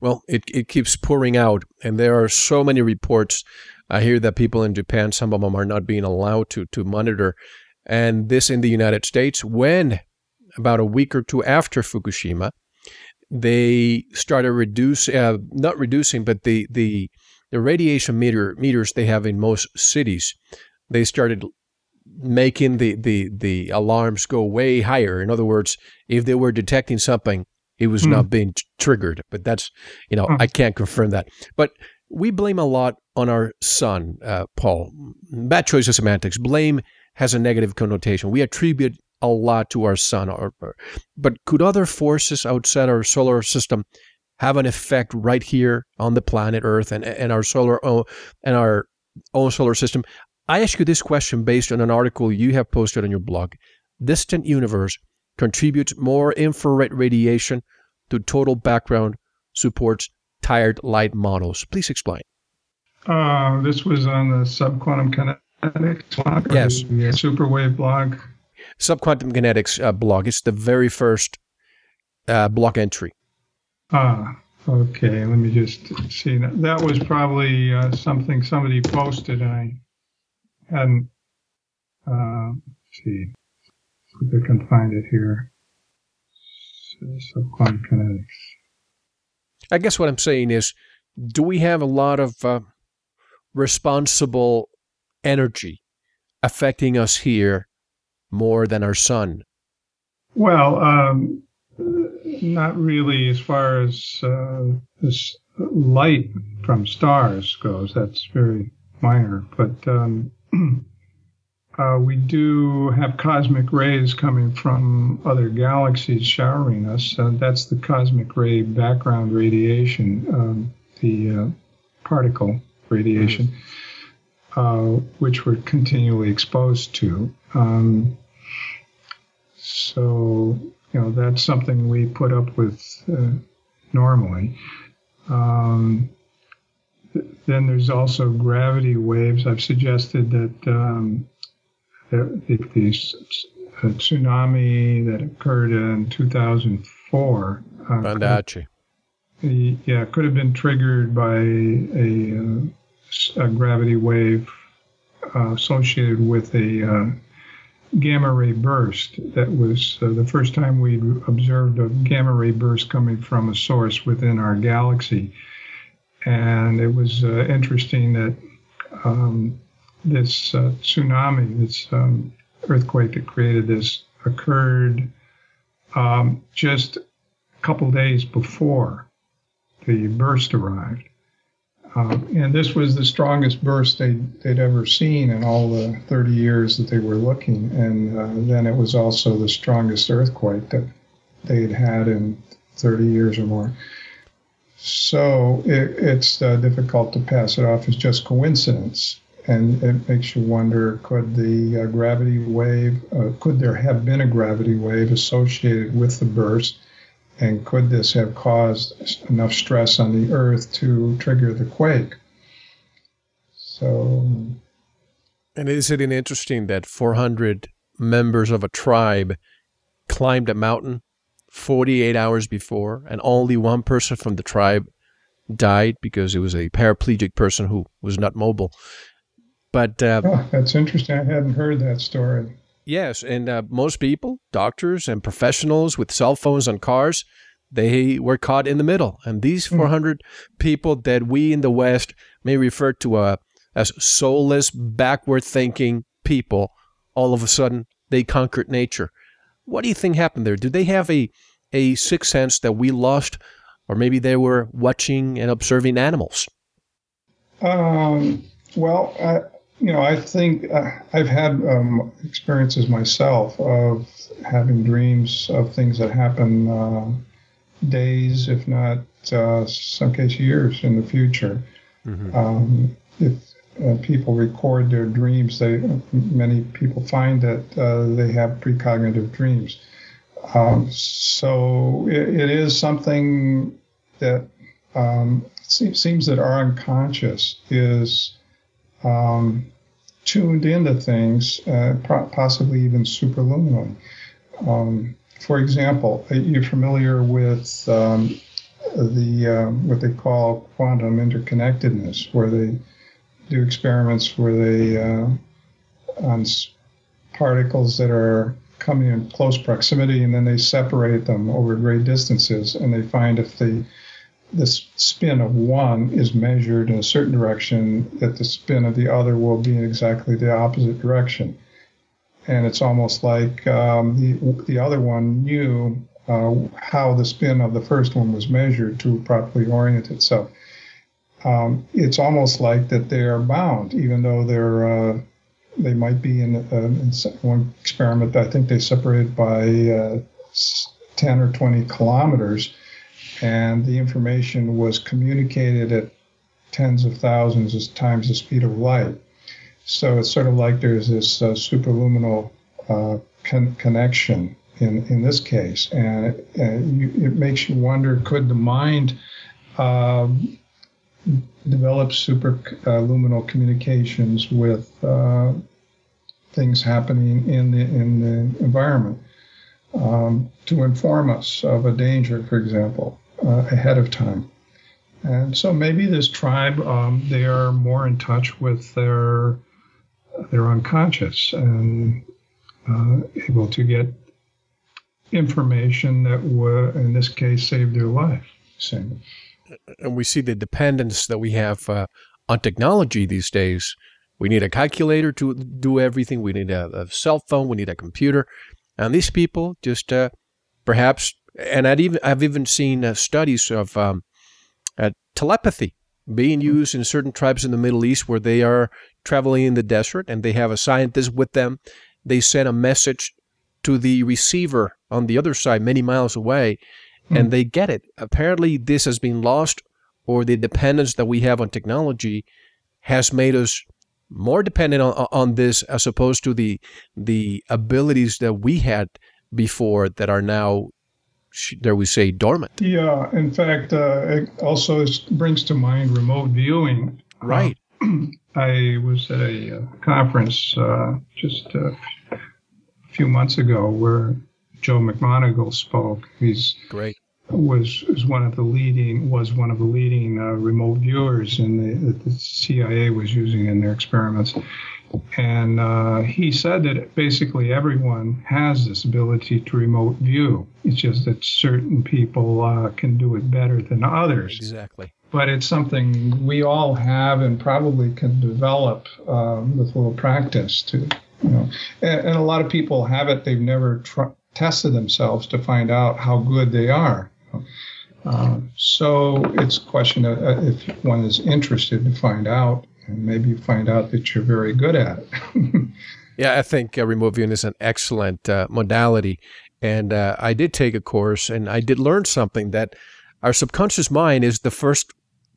Well, it, it keeps pouring out, and there are so many reports. I hear that people in Japan, some of them are not being allowed to, to monitor. And this in the United States, when about a week or two after Fukushima, they started reduce, uh, not reducing, but the, the, the radiation meter meters they have in most cities, they started making the, the, the alarms go way higher. In other words, if they were detecting something, it was hmm. not being t- triggered. But that's, you know. I can't confirm that. But we blame a lot on our sun, uh, Paul. Bad choice of semantics. Blame has a negative connotation. We attribute a lot to our sun. Or, or, but could other forces outside our solar system have an effect right here on the planet Earth and, and our solar own, and our own solar system? I ask you this question based on an article you have posted on your blog. Distant universe contributes more infrared radiation to total background supports tired light models. Please explain. Uh, this was on the subquantum kinetics blog. Yes. The superwave blog. Subquantum kinetics uh, blog. It's the very first uh, blog entry. Ah, okay. Let me just see. That was probably uh, something somebody posted, and I hadn't. Uh, see, see if I can find it here. Subquantum kinetics. I guess what I'm saying is, do we have a lot of uh, responsible energy affecting us here more than our sun? Well, um, not really as far as uh, this light from stars goes. That's very minor. But um, uh, we do have cosmic rays coming from other galaxies showering us. Uh, that's the cosmic ray background radiation, um, the uh, particle radiation, uh, which we're continually exposed to. Um, so, you know, that's something we put up with uh, normally. Um, then there's also gravity waves. I've suggested that um, the, the tsunami that occurred in 2004. Uh, Banda Aceh. yeah, could have been triggered by a, uh, a gravity wave uh, associated with a uh, gamma ray burst. That was uh, the first time we'd observed a gamma ray burst coming from a source within our galaxy And it was uh, interesting that um, this uh, tsunami, this um, earthquake that created this, occurred um, just a couple days before the burst arrived. Um, and this was the strongest burst they'd, they'd, ever seen in all the 30 years that they were looking. And uh, then it was also the strongest earthquake that they had had in 30 years or more. So it, it's uh, difficult to pass it off as just coincidence. And it makes you wonder could the uh, gravity wave, uh, could there have been a gravity wave associated with the burst? And could this have caused enough stress on the Earth to trigger the quake? So. And isn't it interesting that 400 members of a tribe climbed a mountain 48 hours before, and only one person from the tribe died because it was a paraplegic person who was not mobile. But uh, oh, that's interesting. I hadn't heard that story. Yes, and uh, most people, doctors and professionals with cell phones and cars, they were caught in the middle. And these hmm. 400 people that we in the West may refer to uh, as soulless, backward thinking people, all of a sudden they conquered nature. What do you think happened there? Did they have a, a sixth sense that we lost, or maybe they were watching and observing animals? Um, well, I, you know, I think uh, I've had um, experiences myself of having dreams of things that happen uh, days, if not uh, some case years in the future. Mm-hmm. Um, if uh, people record their dreams, they many people find that uh, they have precognitive dreams. Um, so it, it is something that um, seems, that our unconscious is um, tuned into things, uh, possibly even superluminally. Um, for example, you're familiar with um, the uh, what they call quantum interconnectedness, where they do experiments where they uh, on particles that are coming in close proximity, and then they separate them over great distances, and they find if the the spin of one is measured in a certain direction, that the spin of the other will be in exactly the opposite direction. And it's almost like um, the, the other one knew uh, how the spin of the first one was measured to properly orient itself. Um, it's almost like that they are bound, even though they're uh, they might be in, uh, in, one experiment. I think they separated by uh, 10 or 20 kilometers and the information was communicated at tens of thousands of times the speed of light. So it's sort of like there's this uh, superluminal uh, con- connection in, in this case, and it, uh, you, it makes you wonder: could the mind uh, develop superluminal communications with uh, things happening in the in the environment um, to inform us of a danger, for example? uh, ahead of time. And so maybe this tribe, um, they are more in touch with their their unconscious and uh, able to get information that would, in this case, save their life. Same. And we see the dependence that we have uh, on technology these days. We need a calculator to do everything. We need a, a cell phone. We need a computer. And these people just uh, perhaps and I've even I've even seen uh, studies of um, uh, telepathy being mm-hmm. used in certain tribes in the Middle East where they are traveling in the desert and they have a scientist with them. They send a message to the receiver on the other side, many miles away, mm-hmm. and they get it. Apparently, this has been lost, or the dependence that we have on technology has made us more dependent on, on this as opposed to the the abilities that we had before that are now dare we say, dormant. Yeah, in fact, uh, it also brings to mind remote viewing. Right. Uh, I was at a uh, conference uh, just a few months ago where Joe McMoneagle spoke. He's great. Was was one of the leading was one of the leading uh, remote viewers in the, that the CIA was using in their experiments. And uh, he said that basically everyone has this ability to remote view. It's just that certain people uh, can do it better than others. Exactly. but it's something we all have and probably can develop um, with a little practice to, you know. And, and, a lot of people have it; they've never tr- tested themselves to find out how good they are. Uh, so it's a question of uh, if one is interested to find out, and maybe you find out that you're very good at it. yeah, I think uh, remote viewing is an excellent uh, modality. And uh, I did take a course and I did learn something that our subconscious mind is the first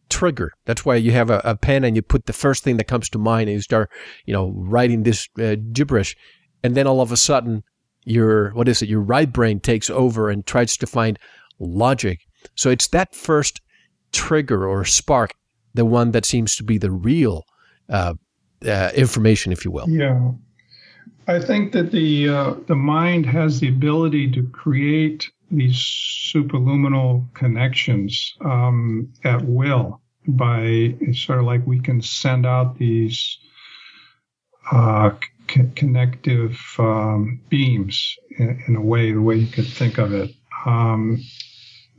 trigger. That's why you have a, a, pen and you put the first thing that comes to mind and you start, you know, writing this uh, gibberish. And then all of a sudden, your, what is it, your right brain takes over and tries to find logic. So it's that first trigger or spark, the one that seems to be the real uh, uh, information, if you will. Yeah. I think that the uh, the mind has the ability to create these superluminal connections um, at will by sort of like we can send out these uh, connective um, beams in, in, a way, the way you could think of it. Um,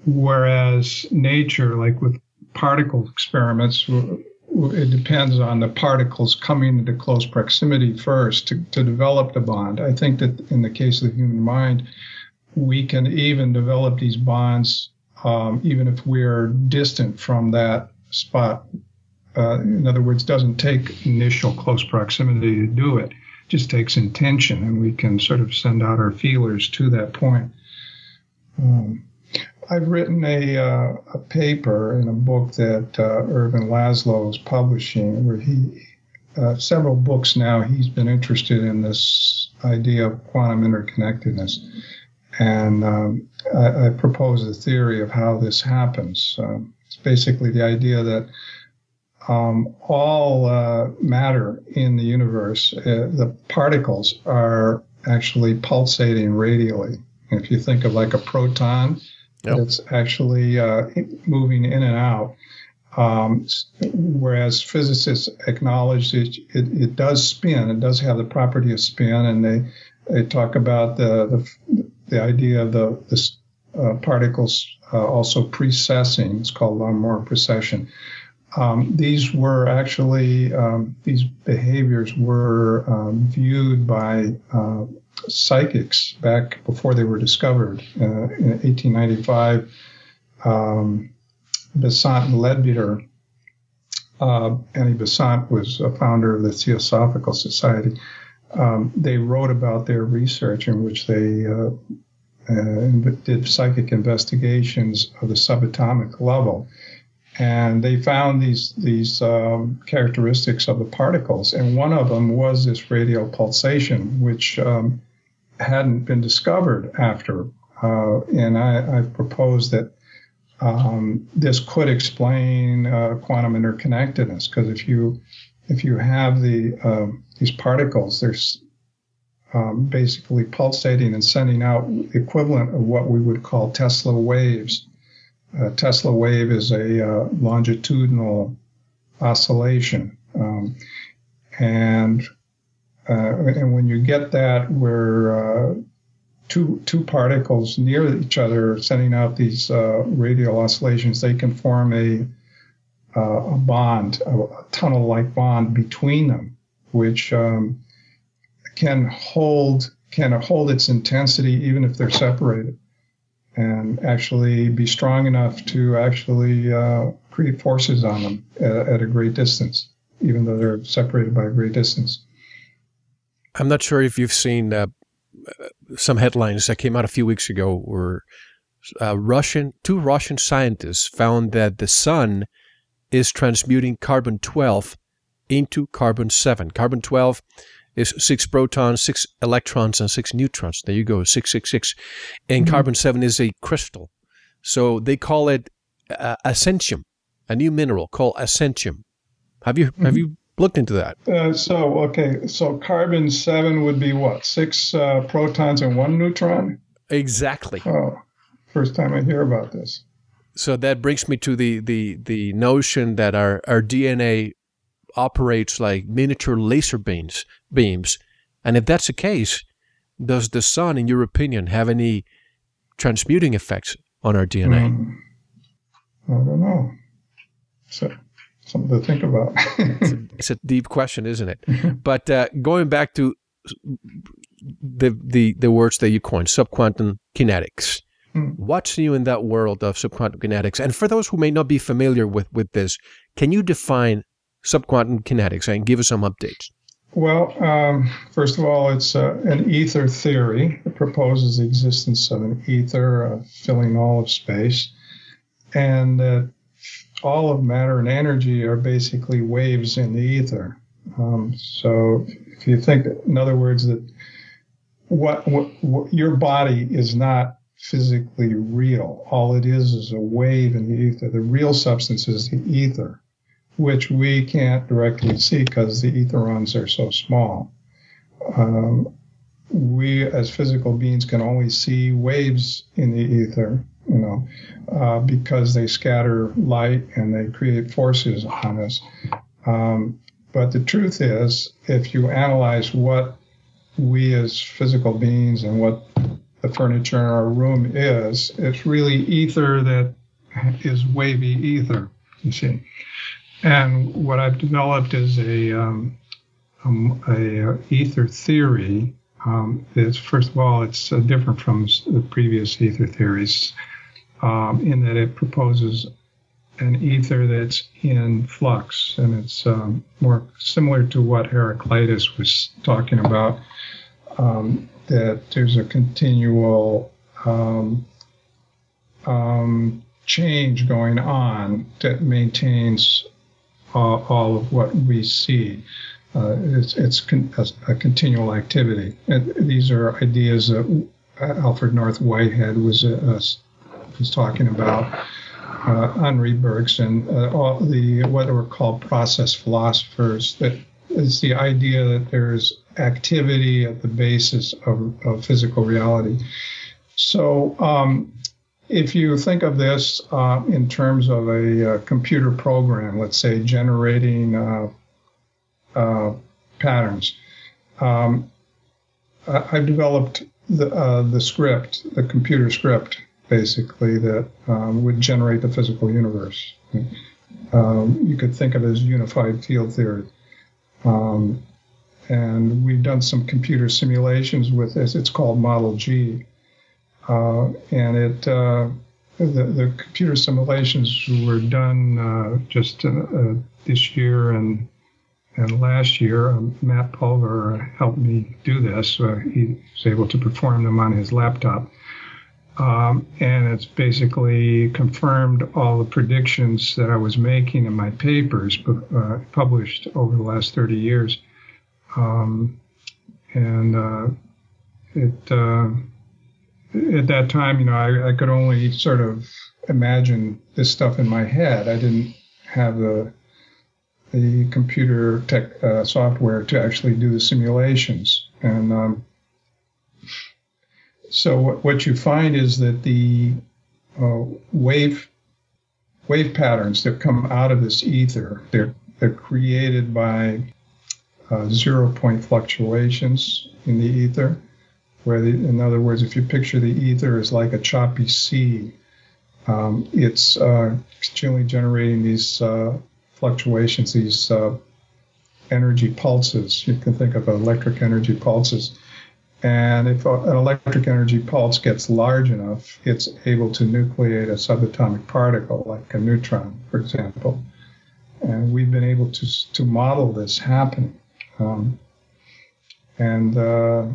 whereas nature, like with particle experiments, it depends on the particles coming into close proximity first to, to develop the bond. I think that in the case of the human mind, we can even develop these bonds um, even if we're distant from that spot. Uh, in other words, doesn't take initial close proximity to do it. Just takes intention, and we can sort of send out our feelers to that point. Um, I've written a, uh, a paper in a book that uh, Ervin Laszlo is publishing, where he uh, several books now he's been interested in this idea of quantum interconnectedness, and um, I, I, propose a theory of how this happens. Um, it's basically the idea that um, all uh, matter in the universe, uh, the particles are actually pulsating radially. If you think of like a proton, Yep. It's actually uh, moving in and out. Um, whereas physicists acknowledge it, it, it, does spin, it does have the property of spin, and they they talk about the the, the idea of the, the uh, particles uh, also precessing. It's called Larmor precession. Um, these were actually um, these behaviors were um, viewed by uh, psychics back before they were discovered uh, in 1895. Um, Besant and Leadbeater, uh, Annie Besant was a founder of the Theosophical Society. Um, they wrote about their research in which they uh, uh, did psychic investigations of the subatomic level and they found these these um, characteristics of the particles, and one of them was this radial pulsation, which um, hadn't been discovered after. Uh, and I, I proposed that um, this could explain uh, quantum interconnectedness, because if you if you have the uh, these particles, they're um, basically pulsating and sending out the equivalent of what we would call Tesla waves a Tesla wave is a uh, longitudinal oscillation. Um, and uh, and when you get that where uh, two two particles near each other sending out these uh, radial oscillations, they can form a uh, a bond, a, a tunnel-like bond between them, which um, can hold can hold its intensity even if they're separated and actually be strong enough to actually uh, create forces on them at, at, a great distance, even though they're separated by a great distance. I'm not sure if you've seen uh, some headlines that came out a few weeks ago where uh, Russian two Russian scientists found that the sun is transmuting carbon 12 into carbon 7. Carbon 12 is six protons, six electrons, and six neutrons. There you go, 666. And mm-hmm. carbon 7 is a crystal. So they call it uh, ascentium, a new mineral called ascentium. Have you mm-hmm. have you looked into that? Uh, so okay, so carbon seven would be what? Six uh, protons and one neutron. Exactly. Oh, first time I hear about this. So that brings me to the the the notion that our our DNA operates like miniature laser beams beams. And if that's the case, does the sun, in your opinion, have any transmuting effects on our DNA? Mm, I don't know. So something to think about. it's, a, it's, a, deep question, isn't it? but uh, going back to the the the words that you coined, subquantum kinetics. Mm. What's new in that world of subquantum kinetics? And for those who may not be familiar with with this, can you define subquantum kinetics and give us some updates? Well, um, first of all, it's uh, an ether theory. It proposes the existence of an ether uh, filling all of space, and that all of matter and energy are basically waves in the ether. Um, so, if you think, in other words, that what, what, what your body is not physically real. All it is is a wave in the ether. The real substance is the ether which we can't directly see because the etherons are so small. Um, we, as physical beings, can only see waves in the ether, you know, uh, because they scatter light and they create forces on us. Um, but the truth is, if you analyze what we as physical beings and what the furniture in our room is, it's really ether that is wavy ether, you see. And what I've developed is a, um, um, a ether theory. Um, it's first of all, it's uh, different from the previous ether theories um, in that it proposes an ether that's in flux, and it's um, more similar to what Heraclitus was talking about. Um, that there's a continual change going on that maintains all, of what we see. Uh, it's it's con- a, a, continual activity. And these are ideas that Alfred North Whitehead was uh, was talking about. Uh, Henri Bergson, uh, all the what are called process philosophers. That is the idea that there's activity at the basis of, of physical reality. So um, if you think of this uh, in terms of a, uh, computer program, let's say generating uh, uh, patterns, um, I've developed the, uh, the script, the computer script, basically, that um, would generate the physical universe. Um, you could think of it as unified field theory. Um, and we've done some computer simulations with this. It's called Model G uh, and it uh, the, the computer simulations were done uh, just this year and and last year, um, Matt Pulver helped me do this. Uh, he was able to perform them on his laptop. Um, and it's basically confirmed all the predictions that I was making in my papers uh, published over the last 30 years. Um, and uh, it at that time, you know, I, I could only sort of imagine this stuff in my head. I didn't have the the computer tech uh, software to actually do the simulations. And um, so what, what you find is that the uh, wave wave patterns that come out of this ether they're they're created by uh, zero point fluctuations in the ether where, the, in other words, if you picture the ether as like a choppy sea, um, it's uh, continually generating these uh, fluctuations, these uh, energy pulses. You can think of electric energy pulses. And if an electric energy pulse gets large enough, it's able to nucleate a subatomic particle, like a neutron, for example. And we've been able to, to model this happening. Um, and uh,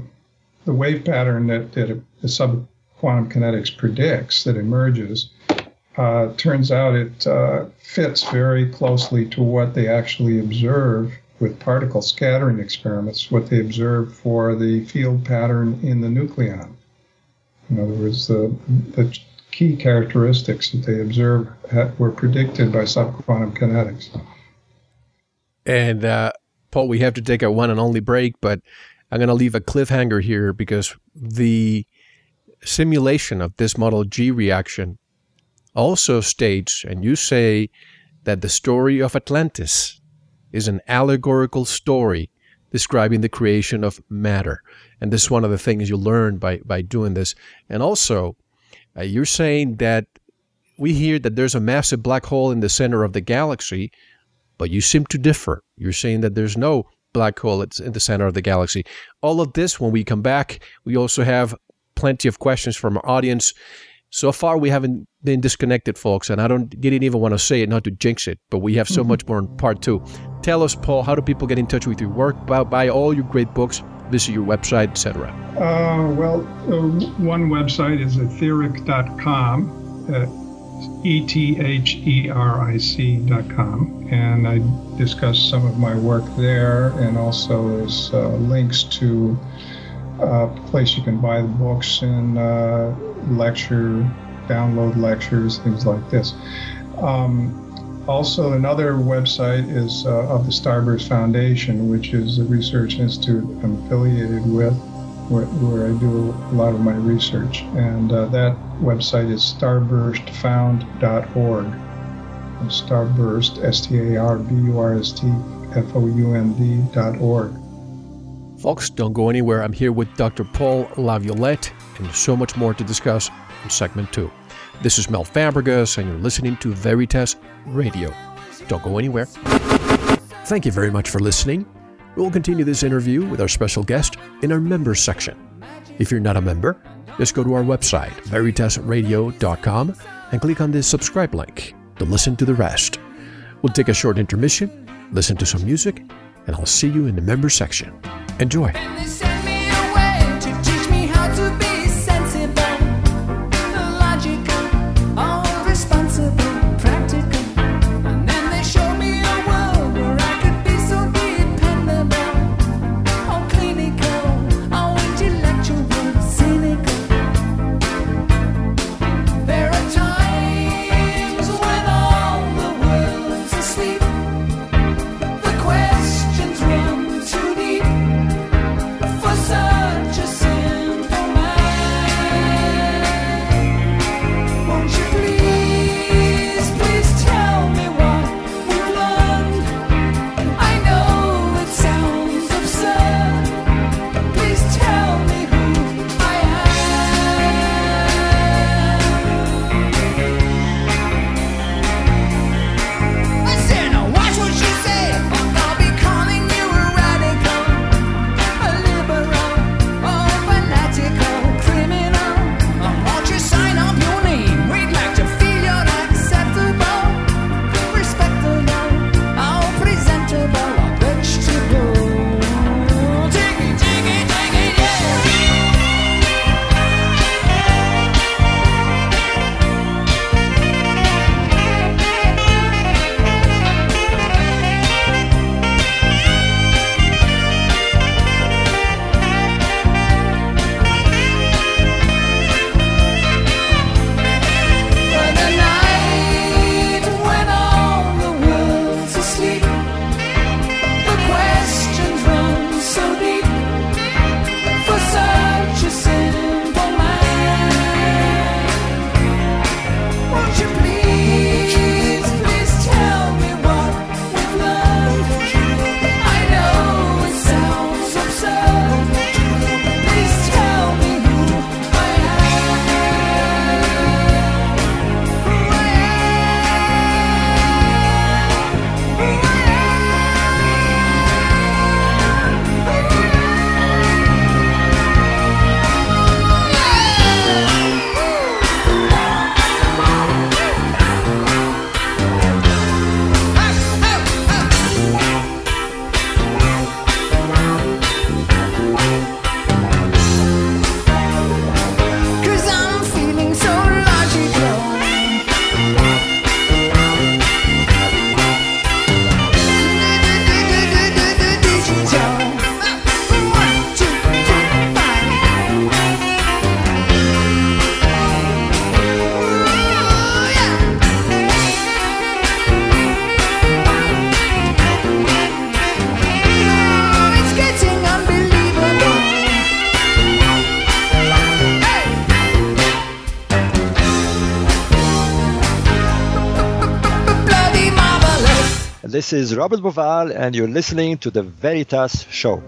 the wave pattern that, that the subquantum kinetics predicts that emerges uh, turns out it uh, fits very closely to what they actually observe with particle scattering experiments, what they observe for the field pattern in the nucleon. In other words, the, the key characteristics that they observe were predicted by subquantum kinetics. And uh, Paul, we have to take a one and only break, but I'm going to leave a cliffhanger here because the simulation of this Model G reaction also states, and you say that the story of Atlantis is an allegorical story describing the creation of matter. And this is one of the things you learn by, by doing this. And also, uh, you're saying that we hear that there's a massive black hole in the center of the galaxy, but you seem to differ. You're saying that there's no black hole it's in the center of the galaxy. All of this, when we come back, we also have plenty of questions from our audience. So far, we haven't been disconnected, folks, and I don't didn't even want to say it, not to jinx it, but we have so mm-hmm. much more in part two. Tell us, Paul, how do people get in touch with your work? Buy, buy all your great books, visit your website, etc. Uh, well, uh, one website is etheric.com, uh, E T H E R I C.com, and I discuss some of my work there, and also there's uh, links to a uh, place you can buy the books and uh, lecture, download lectures, things like this. Um, also, another website is uh, of the Starburst Foundation, which is a research institute I'm affiliated with, where, where I do a lot of my research. And uh, that website is starburstfound.org. Starburst, S T A R B U R S T F O U N D dot org. Folks, don't go anywhere. I'm here with Dr. Paul LaViolette, and so much more to discuss in segment two. This is Mel Fabregas, and you're listening to Veritas Radio. Don't go anywhere. Thank you very much for listening. We'll continue this interview with our special guest in our members section. If you're not a member, just go to our website, veritasradio.com, and click on the subscribe link to listen to the rest. We'll take a short intermission, listen to some music, and I'll see you in the members section. Enjoy. This is Robert Bauval, and you're listening to the Veritas Show.